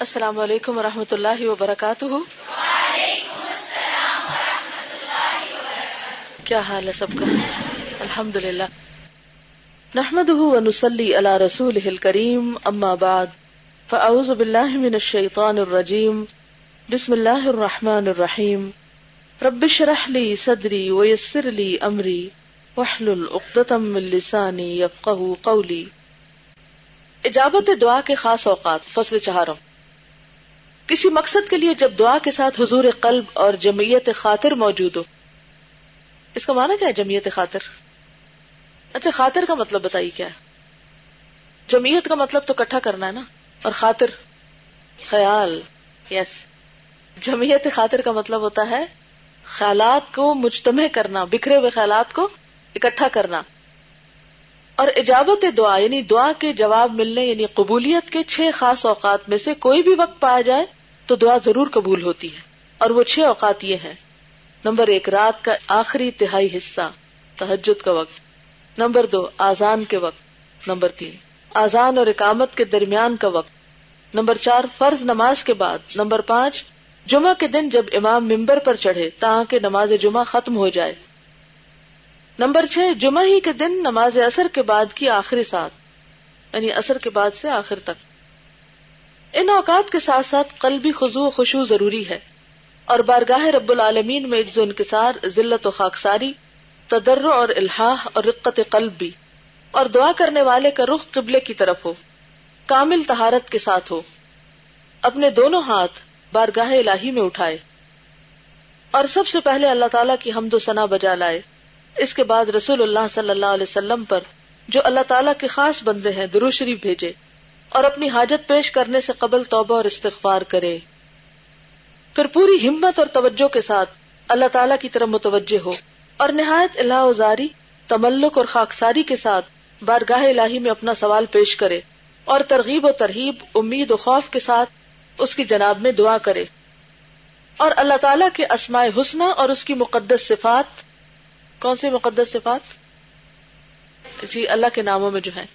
السلام علیکم و رحمۃ اللہ وبرکاتہ۔ کیا حال ہے سب کا؟ الحمد للہ نحمد ونسلی علی رسول کریم اما بعد، فاعوذ باللہ من الشیطان الرجیم، بسم اللہ الرحمن الرحیم۔ رب اشرح لی صدری ویسر لی امری، واحلل عقدۃ من لسانی یفقهوا قولی۔ اجابت دعا کے خاص اوقات فصل چہارم کسی مقصد کے لیے جب دعا کے ساتھ حضور قلب اور جمعیت خاطر موجود ہو۔ اس کا معنی کیا ہے جمعیت خاطر؟ اچھا خاطر کا مطلب بتائیے کیا ہے؟ جمعیت کا مطلب تو کٹھا کرنا ہے نا؟ اور خاطر؟ خیال یس جمعیت خاطر کا مطلب ہوتا ہے خیالات کو مجتمع کرنا، بکھرے ہوئے خیالات کو اکٹھا کرنا۔ اور اجابت دعا یعنی دعا کے جواب ملنے یعنی قبولیت کے چھ خاص اوقات میں سے کوئی بھی وقت پایا جائے تو دعا ضرور قبول ہوتی ہے۔ اور وہ چھ اوقات یہ ہیں۔ نمبر ایک، رات کا آخری تہائی حصہ تحجد کا وقت۔ نمبر دو آزان کے وقت۔ نمبر تین آزان اور اقامت کے درمیان کا وقت۔ نمبر چار، فرض نماز کے بعد۔ نمبر پانچ، جمعہ کے دن جب امام ممبر پر چڑھے تاکہ نماز جمعہ ختم ہو جائے۔ نمبر چھ، جمعہ ہی کے دن نماز اثر کے بعد کی آخری ساتھ یعنی اثر کے بعد سے آخر تک۔ ان اوقات کے ساتھ ساتھ قلبی خزو و خوشو ضروری ہے اور بارگاہ رب العالمین میں عجز و انکسار، ذلت و خاکساری تدر اور الحاح اور رقت قلب بھی۔ اور دعا کرنے والے کا رخ قبلے کی طرف ہو، کامل تہارت کے ساتھ ہو۔ اپنے دونوں ہاتھ بارگاہ الہی میں اٹھائے۔ اور سب سے پہلے اللہ تعالیٰ کی حمد و ثنا بجا لائے۔ اس کے بعد رسول اللہ صلی اللہ علیہ وسلم پر جو اللہ تعالیٰ کے خاص بندے ہیں درو شریف بھیجے۔ اور اپنی حاجت پیش کرنے سے قبل توبہ اور استغفار کرے۔ پھر پوری ہمت اور توجہ کے ساتھ اللہ تعالیٰ کی طرف متوجہ ہو اور نہایت اللہ ازاری تملک اور خاکساری کے ساتھ بارگاہ الہی میں اپنا سوال پیش کرے اور ترغیب و ترغیب امید و خوف کے ساتھ اس کی جناب میں دعا کرے۔ اور اللہ تعالیٰ کے اسماء حسنہ اور اس کی مقدس صفات، کون سی مقدس صفات؟ جی اللہ کے ناموں میں جو ہے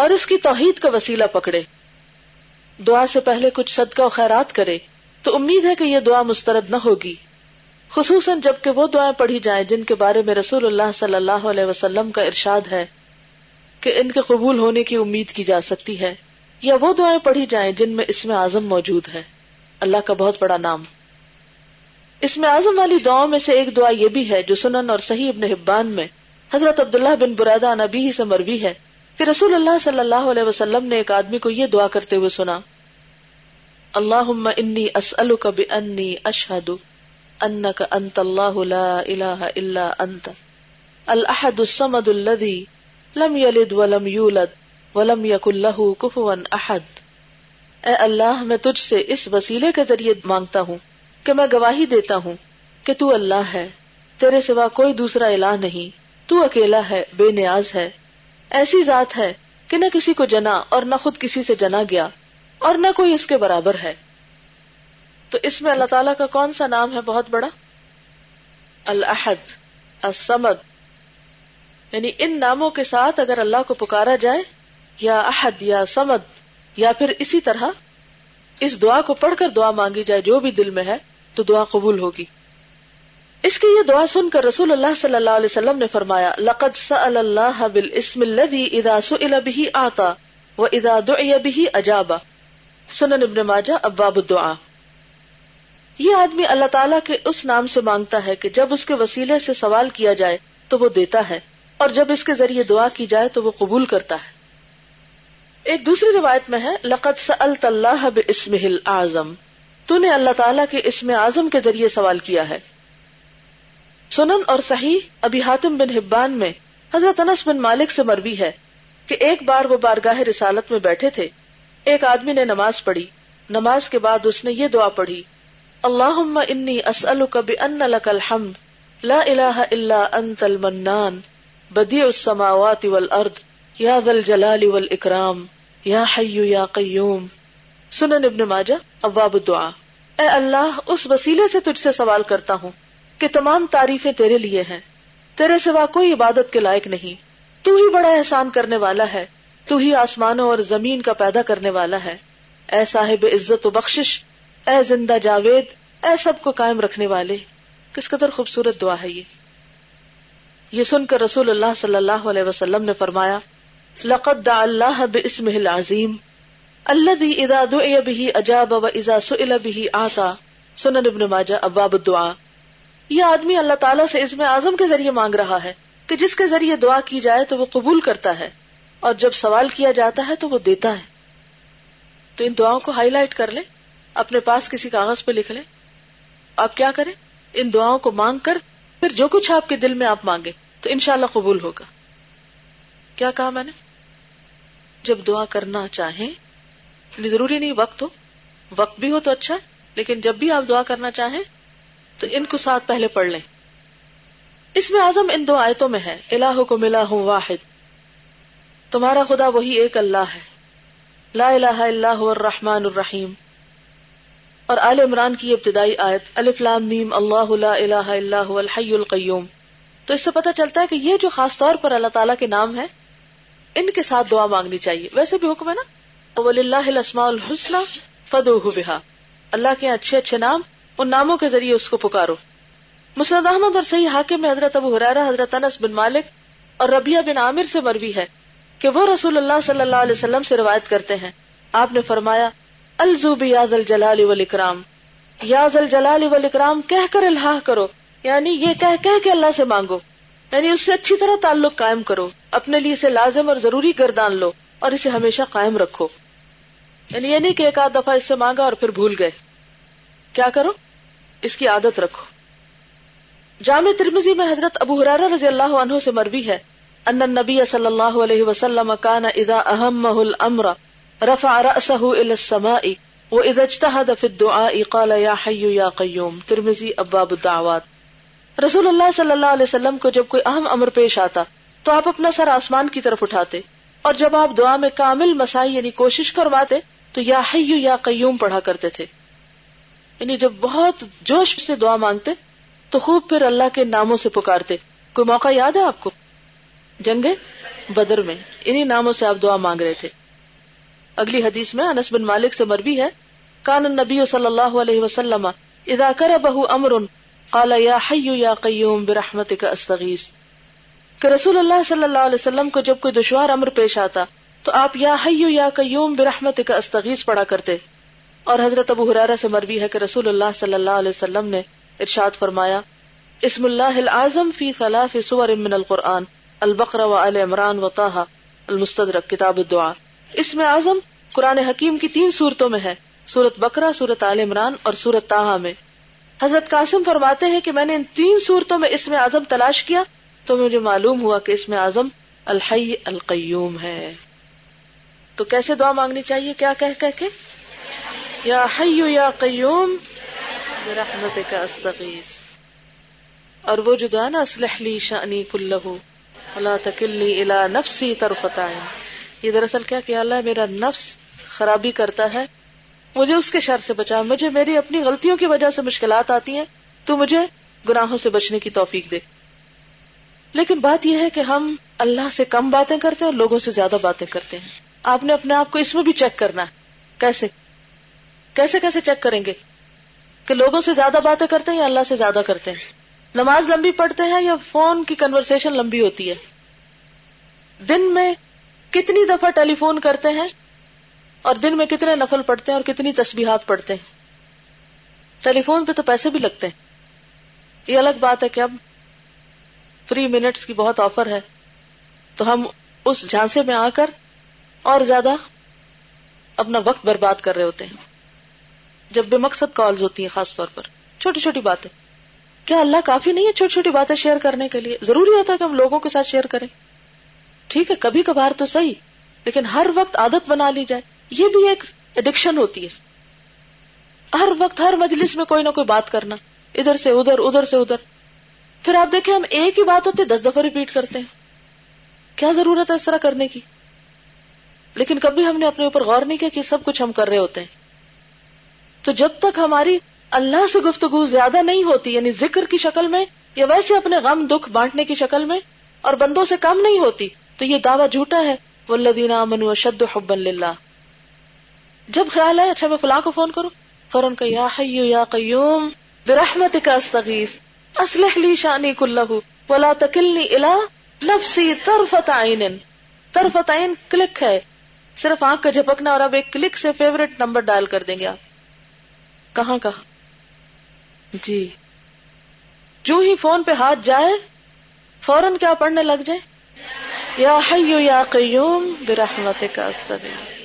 اور اس کی توحید کا وسیلہ پکڑے۔ دعا سے پہلے کچھ صدقہ و خیرات کرے، تو امید ہے کہ یہ دعا مسترد نہ ہوگی۔ خصوصاً جبکہ وہ دعائیں پڑھی جائیں جن کے بارے میں رسول اللہ صلی اللہ علیہ وسلم کا ارشاد ہے کہ ان کے قبول ہونے کی امید کی جا سکتی ہے، یا وہ دعائیں پڑھی جائیں جن میں اس میں اعظم موجود ہے۔ اللہ کا بہت بڑا نام۔ اس میں اعظم والی دعاؤں میں سے ایک دعا یہ بھی ہے جو سنن اور صحیح ابن حبان میں حضرت عبداللہ بن برادہ نبی ہی سے مروی ہے۔ کہ رسول اللہ صلی اللہ علیہ وسلم نے ایک آدمی کو یہ دعا کرتے ہوئے سنا اللہ انی اسألک بانی اشہد انک انت اللہ لا الہ الا انت، الاحد الصمد الذي لم يلد ولم يولد ولم يكن له كفوا احد۔ اے اللہ، میں تجھ سے اس وسیلے کے ذریعے مانگتا ہوں کہ میں گواہی دیتا ہوں کہ تو اللہ ہے، تیرے سوا کوئی دوسرا الہ نہیں، تو اکیلا ہے، بے نیاز ہے۔ ایسی ذات ہے کہ نہ کسی کو جنا اور نہ خود کسی سے جنا گیا اور نہ کوئی اس کے برابر ہے۔ تو اس میں اللہ تعالیٰ کا کون سا نام ہے بہت بڑا؟ الحد السمد یعنی ان ناموں کے ساتھ اگر اللہ کو پکارا جائے، یا احد، یا سمد یا پھر اسی طرح اس دعا کو پڑھ کر دعا مانگی جائے، جو بھی دل میں ہے، تو دعا قبول ہوگی۔ اس کی یہ دعا سن کر رسول اللہ صلی اللہ علیہ وسلم نے فرمایا، لقد سأل اللہ بالاسم الذي اذا سئل به آتا واذا دعي به اجابا۔ سنن ابن ماجہ، ابواب الدعاء۔ یہ آدمی اللہ تعالیٰ کے اس نام سے مانگتا ہے کہ جب اس کے وسیلے سے سوال کیا جائے تو وہ دیتا ہے، اور جب اس کے ذریعے دعا کی جائے تو وہ قبول کرتا ہے۔ ایک دوسری روایت میں ہے، لقد سألت اللہ باسمه الاعظم تو نے اللہ تعالیٰ کے اسم اعظم کے ذریعے سوال کیا ہے۔ سنن اور صحیح ابھی حاتم بن حبان میں حضرت انس بن مالک سے مروی ہے کہ ایک بار وہ بارگاہ رسالت میں بیٹھے تھے۔ ایک آدمی نے نماز پڑھی۔ نماز کے بعد اس نے یہ دعا پڑھی اللہ انی اسألک بان لک الحمد، لا الہ الا انت المنان، بدیع السماوات والارض، یا ذا الجلال والاکرام، یا حی یا قیوم۔ سنن ابن ماجہ، ابواب الدعا اے اللہ، اس وسیلے سے تجھ سے سوال کرتا ہوں۔ کہ تمام تعریفیں تیرے لیے ہیں۔ تیرے سوا کوئی عبادت کے لائق نہیں۔ تو ہی بڑا احسان کرنے والا ہے۔ تو ہی آسمانوں اور زمین کا پیدا کرنے والا ہے۔ اے صاحب عزت و بخشش، اے زندہ جاوید، اے سب کو قائم رکھنے والے۔ کس قدر خوبصورت دعا ہے یہ۔ یہ سن کر رسول اللہ صلی اللہ علیہ وسلم نے فرمایا، لقد دع اللہ باسمه العظیم۔ الذي اذا دعي به اجاب واذا سئل به اعطى سنن ابن ماجہ ابواب الدعاء۔ یہ آدمی اللہ تعالیٰ سے اسم اعظم کے ذریعے مانگ رہا ہے کہ جس کے ذریعے دعا کی جائے تو وہ قبول کرتا ہے اور جب سوال کیا جاتا ہے تو وہ دیتا ہے۔ تو ان دعاؤں کو ہائی لائٹ کر لیں، اپنے پاس کسی کاغذ پہ لکھ لیں۔ آپ کیا کریں؟ ان دعاؤں کو مانگ کر، پھر جو کچھ آپ کے دل میں آپ مانگے تو انشاءاللہ قبول ہوگا۔ کیا کہا میں نے؟ جب دعا کرنا چاہیں یعنی ضروری نہیں وقت ہو، وقت بھی ہو تو اچھا لیکن جب بھی آپ دعا کرنا چاہیں تو ان کو ساتھ پہلے پڑھ لیں۔ اس میں آزم ان دو آیتوں میں ہے الہ کو ملا ہوں واحد۔ تمہارا خدا وہی ایک اللہ ہے۔ لا الہ الا هو الرحمن الرحیم۔ اور آل عمران کی ابتدائی آیت، الف لام میم، اللہ لا الہ الا هو الحی القیوم۔ تو اس سے پتہ چلتا ہے کہ یہ جو خاص طور پر اللہ تعالیٰ کے نام ہے، ان کے ساتھ دعا مانگنی چاہیے۔ ویسے بھی حکم ہے نا وللہ الاسماء الحسنى فدعوه بها۔ اللہ کے اچھے اچھے نام ان ناموں کے ذریعے اس کو پکارو۔ مسند احمد اور صحیح حاکم میں حضرت ابو حریرہ حضرت انس بن مالک اور ربیہ بن عامر سے مروی ہے کہ وہ رسول اللہ صلی اللہ علیہ وسلم سے روایت کرتے ہیں۔ آپ نے فرمایا الزوب یاز الجلال والاکرام۔ یاز الجلال والاکرام کہہ کر الہا کرو۔ یعنی یہ کہہ کہہ کے اللہ سے مانگو۔ یعنی اس سے اچھی طرح تعلق قائم کرو۔ اپنے لیے اسے لازم اور ضروری گردان لو اور اسے ہمیشہ قائم رکھو۔ یعنی یہ نہیں کہ ایک آدھ دفعہ اس سے مانگا اور پھر بھول گئے۔ کیا کرو؟ اس کی عادت رکھو۔ جامع ترمزی میں حضرت ابو حرارہ رضی اللہ عنہ سے مروی ہے، ان النبی صلی اللہ علیہ وسلم کان اذا اہمہ الامر رفع رأسه الى السماء واذا اجتهد في الدعاء قال يا حي يا قيوم ترمذی ابواب الدعوات۔ رسول اللہ صلی اللہ علیہ وسلم کو جب کوئی اہم امر پیش آتا تو آپ اپنا سر آسمان کی طرف اٹھاتے اور جب آپ دعا میں کامل مسائی یعنی کوشش کرواتے تو یا حیو یا قیوم پڑھا کرتے تھے۔ یعنی جب بہت جوش سے دعا مانگتے تو خوب پھر اللہ کے ناموں سے پکارتے کوئی موقع یاد ہے آپ کو جنگ بدر میں انہی ناموں سے آپ دعا مانگ رہے تھے اگلی حدیث میں انس بن مالک سے مروی ہے کان النبی صلی اللہ علیہ وسلم اذا کربہ امر قال یا حی یا قیوم برحمتک استغیث کہ رسول اللہ صلی اللہ علیہ وسلم کو جب کوئی دشوار امر پیش آتا تو آپ یا حی یا قیوم برحمتک استغیث پڑھا کرتے اور حضرت ابو حرارہ سے مروی ہے کہ رسول اللہ صلی اللہ علیہ وسلم نے ارشاد فرمایا، اسم اللہ العظم فی ثلاث سور من القرآن، البقرہ و عمران و تاہا المستدرک، کتاب الدعا اس میں اعظم قرآن حکیم کی تین صورتوں میں ہے، سورت بکرا سورت عال عمران اور سورت تاہا میں۔ حضرت قاسم فرماتے ہیں کہ میں نے ان تین صورتوں میں اس میں اعظم تلاش کیا تو مجھے معلوم ہوا کہ اس میں اعظم الحی القیوم ہے۔ تو کیسے دعا مانگنی چاہیے؟ کیا کہہ کہہ کے؟ یا حیو یا قیوم رحمت کا استغیث۔ اور وہ جو دعا نا اسلح لی شانی کلہو اللہ تکلنی الا نفسی طرفت یہ دراصل کیا کہ اللہ میرا نفس خرابی کرتا ہے، مجھے اس کے شر سے بچا مجھے میری اپنی غلطیوں کی وجہ سے مشکلات آتی ہیں، تو مجھے گناہوں سے بچنے کی توفیق دے۔ لیکن بات یہ ہے کہ ہم اللہ سے کم باتیں کرتے ہیں اور لوگوں سے زیادہ باتیں کرتے ہیں۔ آپ نے اپنے آپ کو اس میں بھی چیک کرنا ہے۔ کیسے؟ کیسے کیسے چیک کریں گے کہ لوگوں سے زیادہ باتیں کرتے ہیں یا اللہ سے زیادہ کرتے ہیں؟ نماز لمبی پڑھتے ہیں یا فون کی کنورسیشن لمبی ہوتی ہے؟ دن میں کتنی دفعہ ٹیلی فون کرتے ہیں اور دن میں کتنے نفل پڑھتے ہیں اور کتنی تسبیحات پڑھتے ہیں؟ ٹیلی فون پہ تو پیسے بھی لگتے ہیں۔ یہ الگ بات ہے کہ اب فری منٹس کی بہت آفر ہے۔ تو ہم اس جھانسے میں آ کر اور زیادہ اپنا وقت برباد کر رہے ہوتے ہیں۔ جب بے مقصد کالز ہوتی ہیں خاص طور پر، چھوٹی چھوٹی باتیں۔ کیا اللہ کافی نہیں ہے چھوٹی چھوٹی باتیں شیئر کرنے کے لیے؟ ضروری ہوتا ہے کہ ہم لوگوں کے ساتھ شیئر کریں۔ ٹھیک ہے، کبھی کبھار تو صحیح، لیکن ہر وقت عادت بنا لی جائے۔ یہ بھی ایک ایڈکشن ہوتی ہے۔ ہر وقت، ہر مجلس میں کوئی نہ کوئی بات کرنا۔ ادھر سے ادھر ادھر سے ادھر۔ پھر آپ دیکھیں، ہم ایک ہی بات ہوتی ہے، دس دفعہ ریپیٹ کرتے ہیں۔ کیا ضرورت ہے اس طرح کرنے کی؟ لیکن کبھی ہم نے اپنے اوپر غور نہیں کیا کہ سب کچھ ہم کر رہے ہوتے ہیں۔ تو جب تک ہماری اللہ سے گفتگو زیادہ نہیں ہوتی یعنی ذکر کی شکل میں، یا ویسے اپنے غم، دکھ بانٹنے کی شکل میں، اور بندوں سے کم نہیں ہوتی، تو یہ دعویٰ جھوٹا ہے۔ والذین آمنوا شد حبا للہ جب خیال ہے اچھا میں فلاں کو فون کروں۔ فوراً یا حیو یا قیوم برحمت کا استغیث اسلح لی شانی کلہ ولا تکلنی الا نفسی طرفت عین۔ طرفت عین کلک ہے۔ صرف آنکھ کا جھپکنا اور اب ایک کلک سے فیوریٹ نمبر ڈائل کر دیں گے آپ۔ کہاں کا؟ جی۔ جو ہی فون پہ ہاتھ جائے، فوراً کیا پڑھنے لگ جائے؟ یا حیو یا قیوم برحمت کا استغیث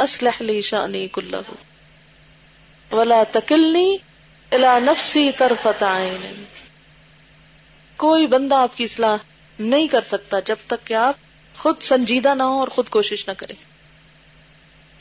اسلح لی شانی کلہ۔ ولا تکلنی الا نفسی طرفت عین۔ کوئی بندہ آپ کی اصلاح نہیں کر سکتا جب تک کہ آپ خود سنجیدہ نہ ہو اور خود کوشش نہ کرے